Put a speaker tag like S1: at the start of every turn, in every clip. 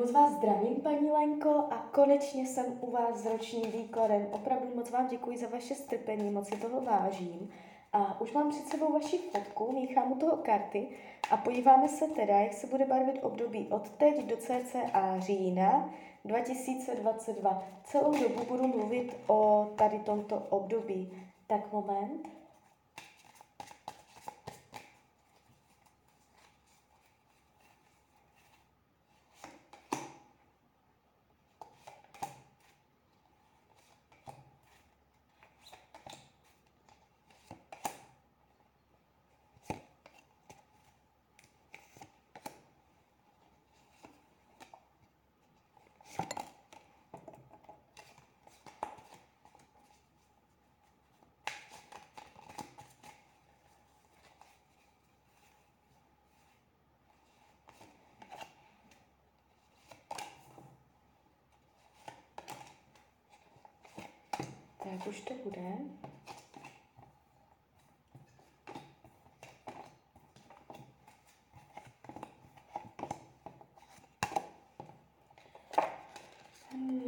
S1: moc vás zdravím, paní Lenko, a konečně jsem u vás s ročním výkladem. Opravdu moc vám děkuji za vaše strpení, moc si toho vážím. A už mám před sebou vaši fotku, míchám u toho karty a podíváme se teda, jak se bude barvit období od teď do cca října 2022. Celou dobu budu mluvit o tady tomto období. Tak moment. Tak už to bude.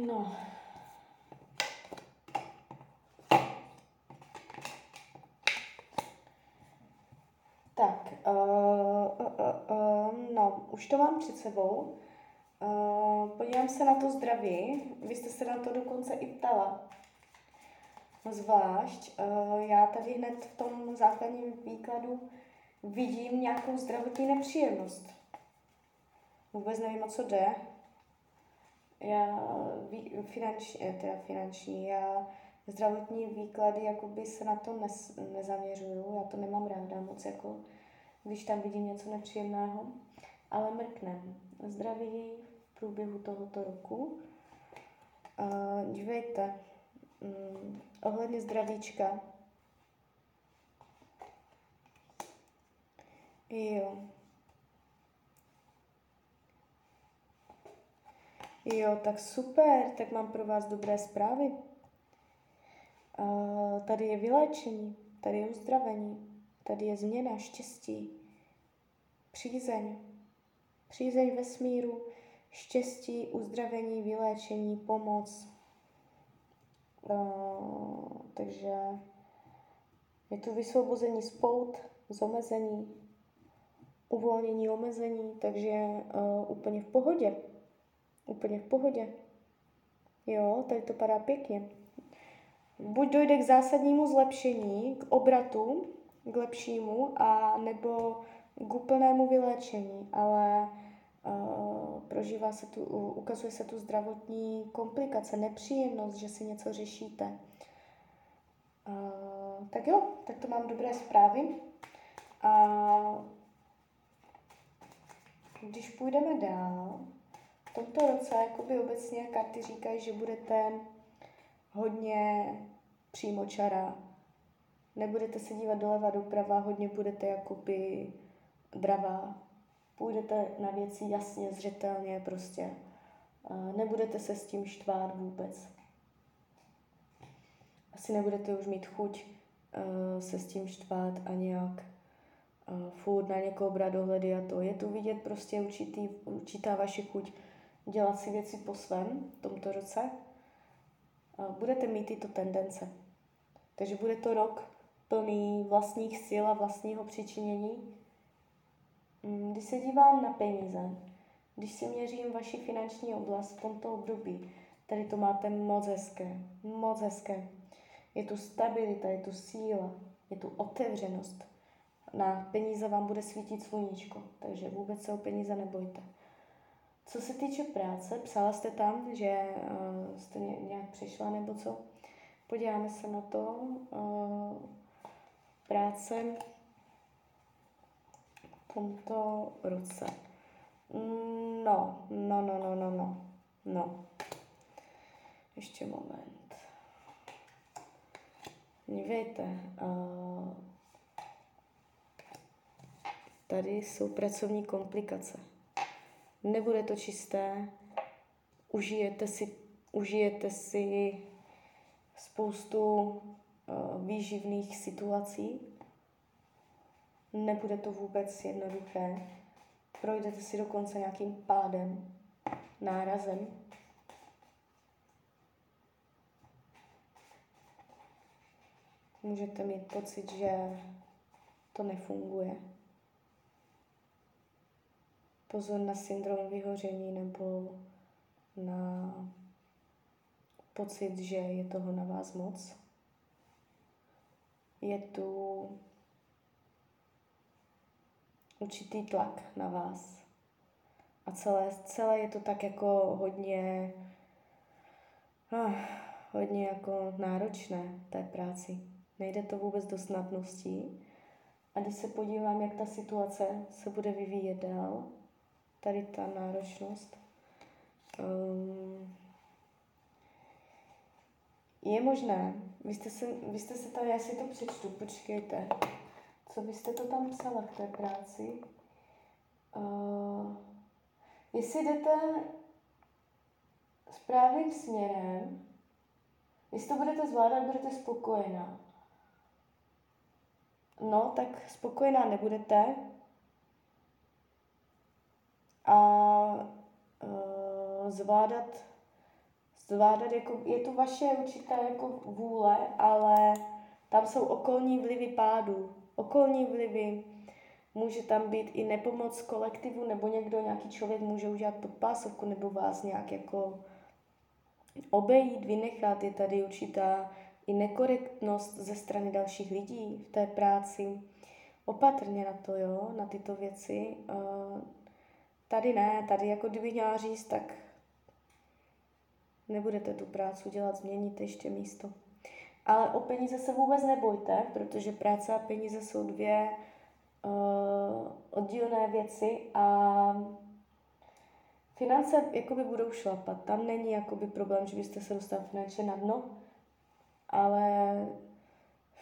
S1: No. Tak, uh, uh, uh, no, už to mám před sebou. Uh, podívám se na to zdraví. Vy jste se na to dokonce i ptala. Zvlášť, uh, já tady hned v tom základním výkladu vidím nějakou zdravotní nepříjemnost. Vůbec nevím, o co jde. Já finanční, teda finanční, já zdravotní výklady jakoby se na to nes, nezaměřuju, já to nemám ráda moc, jako když tam vidím něco nepříjemného, ale mrknem. Zdraví v průběhu tohoto roku. Uh, dívejte, um, ohledně zdravíčka. Jo. Jo, tak super, tak mám pro vás dobré zprávy. Tady je vyléčení, tady je uzdravení, tady je změna, štěstí, přízeň, přízeň vesmíru, štěstí, uzdravení, vyléčení, pomoc, Uh, takže je tu vysvobození z pout, z omezení, uvolnění omezení, takže uh, úplně v pohodě. Úplně v pohodě. Jo, tady to padá pěkně. Buď dojde k zásadnímu zlepšení, k obratu, k lepšímu, a nebo k úplnému vyléčení, ale prožívá se tu, ukazuje se tu zdravotní komplikace, nepříjemnost, že si něco řešíte. Uh, tak jo, tak to mám dobré zprávy. A když půjdeme dál, v tomto roce jakoby obecně karty říkají, že budete hodně přímočara, nebudete se dívat doleva doprava, hodně budete jakoby dravá, půjdete na věci jasně, zřetelně prostě. Nebudete se s tím štvát vůbec. Asi nebudete už mít chuť uh, se s tím štvát a nějak uh, furt na někoho brát dohledy a to. Je tu vidět prostě určitý, určitá vaše chuť dělat si věci po svém v tomto roce. Uh, budete mít tyto tendence. Takže bude to rok plný vlastních sil a vlastního přičinění, když se dívám na peníze, když si měřím vaši finanční oblast v tomto období, tady to máte moc hezké, moc hezké. Je tu stabilita, je tu síla, je tu otevřenost. Na peníze vám bude svítit sluníčko, takže vůbec se o peníze nebojte. Co se týče práce, psala jste tam, že uh, jste nějak přišla nebo co? Podíváme se na to. Uh, práce tomto roce. No, no, no, no, no, no, no. Ještě moment. Dívejte, tady jsou pracovní komplikace. Nebude to čisté, užijete si, užijete si spoustu uh, výživných situací, Nebude to vůbec jednoduché. Projdete si dokonce nějakým pádem. nárazem. Můžete mít pocit, že to nefunguje. Pozor na syndrom vyhoření nebo na pocit, že je toho na vás moc. Je tu určitý tlak na vás. A celé, celé je to tak jako hodně, ah, hodně jako náročné té práci. Nejde to vůbec do snadností. A když se podívám, jak ta situace se bude vyvíjet dál, tady ta náročnost, um, je možné, vy jste, se, vy jste se tady, já si to přečtu, počkejte, co byste to tam psala v té práci? Uh, jestli jdete správným směrem, jestli to budete zvládat, budete spokojená. No, tak spokojená nebudete. A uh, zvládat, zvládat, jako, je to vaše určitá jako vůle, ale tam jsou okolní vlivy pádu, okolní vlivy, může tam být i nepomoc kolektivu, nebo někdo, nějaký člověk může udělat podpásovku, nebo vás nějak jako obejít, vynechat, je tady určitá i nekorektnost ze strany dalších lidí v té práci. Opatrně na to, jo, na tyto věci. Tady ne, tady jako kdyby měla říct, tak nebudete tu práci dělat, změníte ještě místo. Ale o peníze se vůbec nebojte, protože práce a peníze jsou dvě uh, oddílné věci a finance jakoby budou šlapat. Tam není jakoby problém, že byste se dostali finančně na dno, ale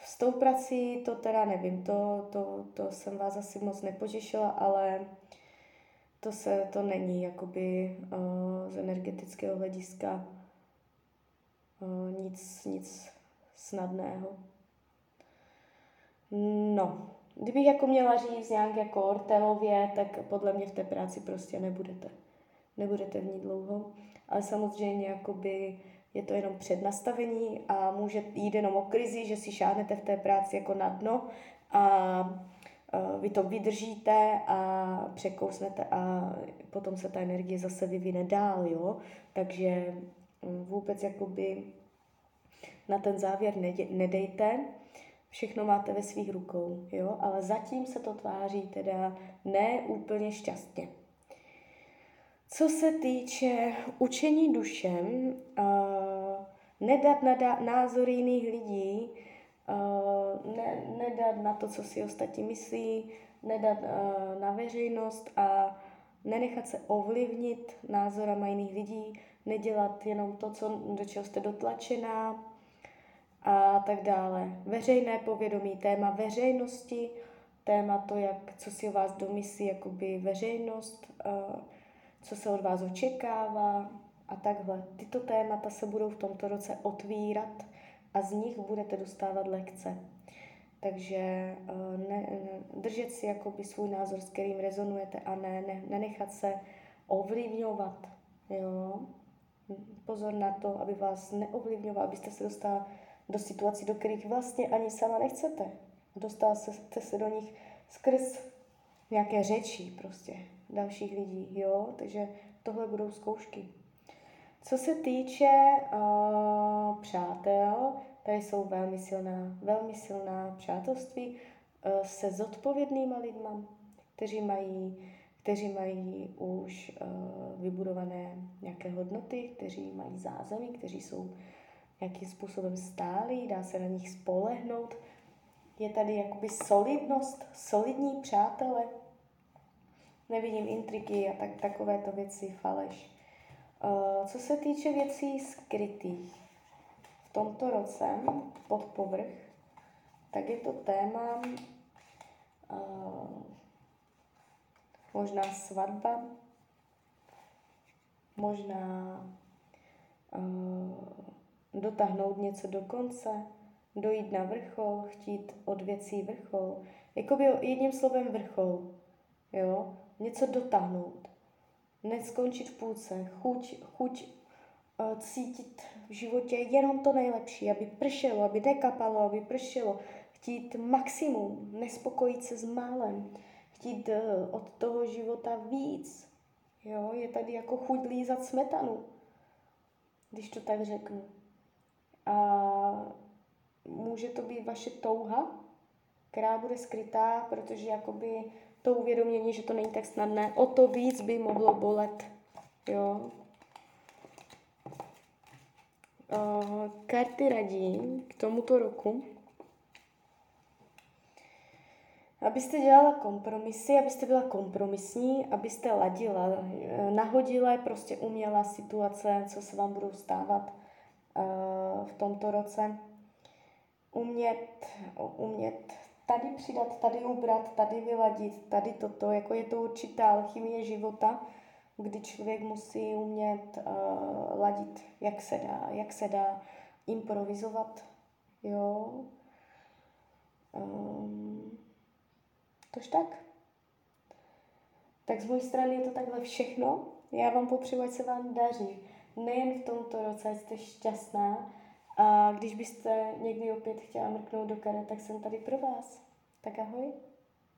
S1: s tou prací to teda nevím, to, to, to jsem vás asi moc nepotěšila, ale to se, to není jakoby uh, z energetického hlediska uh, nic, nic snadného. No, kdybych jako měla říct nějak jako ortelově, tak podle mě v té práci prostě nebudete. Nebudete v ní dlouho, ale samozřejmě jakoby je to jenom přednastavení a může jít jenom o krizi, že si šáhnete v té práci jako na dno a vy to vydržíte a překousnete a potom se ta energie zase vyvine dál, jo. Takže mm, vůbec jakoby na ten závěr nedejte, všechno máte ve svých rukou, jo, ale zatím se to tváří teda ne úplně šťastně. Co se týče učení dušem, uh, nedat na názory jiných lidí, uh, ne, nedat na to, co si ostatní myslí, nedat uh, na veřejnost a nenechat se ovlivnit názorama jiných lidí, nedělat jenom to, co, do čeho jste dotlačená, a tak dále. Veřejné povědomí, téma veřejnosti, téma to, jak, co si o vás domyslí jakoby veřejnost, co se od vás očekává a takhle. Tyto témata se budou v tomto roce otvírat a z nich budete dostávat lekce. Takže ne, držet si jakoby svůj názor, s kterým rezonujete a ne, ne, nenechat se ovlivňovat. Jo? Pozor na to, aby vás neovlivňoval, abyste se dostala do situací, do kterých vlastně ani sama nechcete. Dostala se, se do nich skrz nějaké řeči prostě dalších lidí, jo, takže tohle budou zkoušky. Co se týče uh, přátel, tady jsou velmi silná, velmi silná přátelství uh, se zodpovědnýma lidma, kteří mají, kteří mají už uh, vybudované nějaké hodnoty, kteří mají zázemí, kteří jsou jakým způsobem stálí, dá se na nich spolehnout. Je tady jakoby solidnost, solidní přátelé. Nevidím intriky a tak, takovéto věci, faleš. Uh, co se týče věcí skrytých, v tomto roce pod povrch, tak je to téma uh, možná svatba, možná uh, dotáhnout něco do konce, dojít na vrchol, chtít od věcí vrchol. Jakoby jedním slovem vrchol, jo, něco dotáhnout. neskončit v půlce, chuť, chuť uh, cítit v životě jenom to nejlepší, aby pršelo, aby nekapalo, aby pršelo, chtít maximum, nespokojit se s málem, chtít uh, od toho života víc. Jo, je tady jako chuť lízat smetanu, když to tak řeknu. A může to být vaše touha, která bude skrytá, protože jakoby to uvědomění, že to není tak snadné, o to víc by mohlo bolet. Jo. Karty radí k tomuto roku, abyste dělala kompromisy, abyste byla kompromisní, abyste ladila, nahodila, prostě uměla situace, co se vám budou stávat uh, v tomto roce. Umět, umět tady přidat, tady ubrat, tady vyladit, tady toto, jako je to určitá alchymie života, kdy člověk musí umět uh, ladit, jak se dá, jak se dá improvizovat, jo. Um, tož tak. Tak z mojí strany je to takhle všechno. Já vám popřeju, ať se vám daří. Nejen v tomto roce, jste šťastná, a když byste někdy opět chtěla mrknout do karet, tak jsem tady pro vás. Tak ahoj.